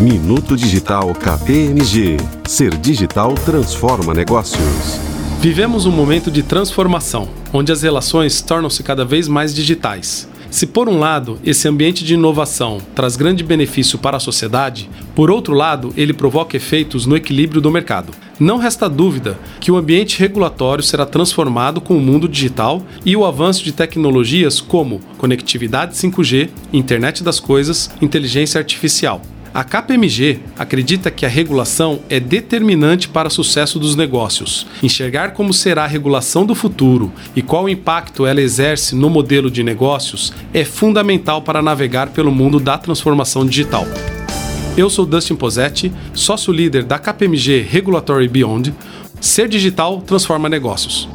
Minuto Digital KPMG. Ser digital transforma negócios. Vivemos um momento de transformação, onde as relações tornam-se cada vez mais digitais. Se por um lado esse ambiente de inovação traz grande benefício para a sociedade, por outro lado ele provoca efeitos no equilíbrio do mercado. Não resta dúvida que o ambiente regulatório será transformado com o mundo digital e o avanço de tecnologias como conectividade 5G, internet das coisas, inteligência artificial. A KPMG acredita que a regulação é determinante para o sucesso dos negócios. Enxergar como será a regulação do futuro e qual impacto ela exerce no modelo de negócios é fundamental para navegar pelo mundo da transformação digital. Eu sou Dustin Posetti, sócio líder da KPMG Regulatory Beyond. Ser digital transforma negócios.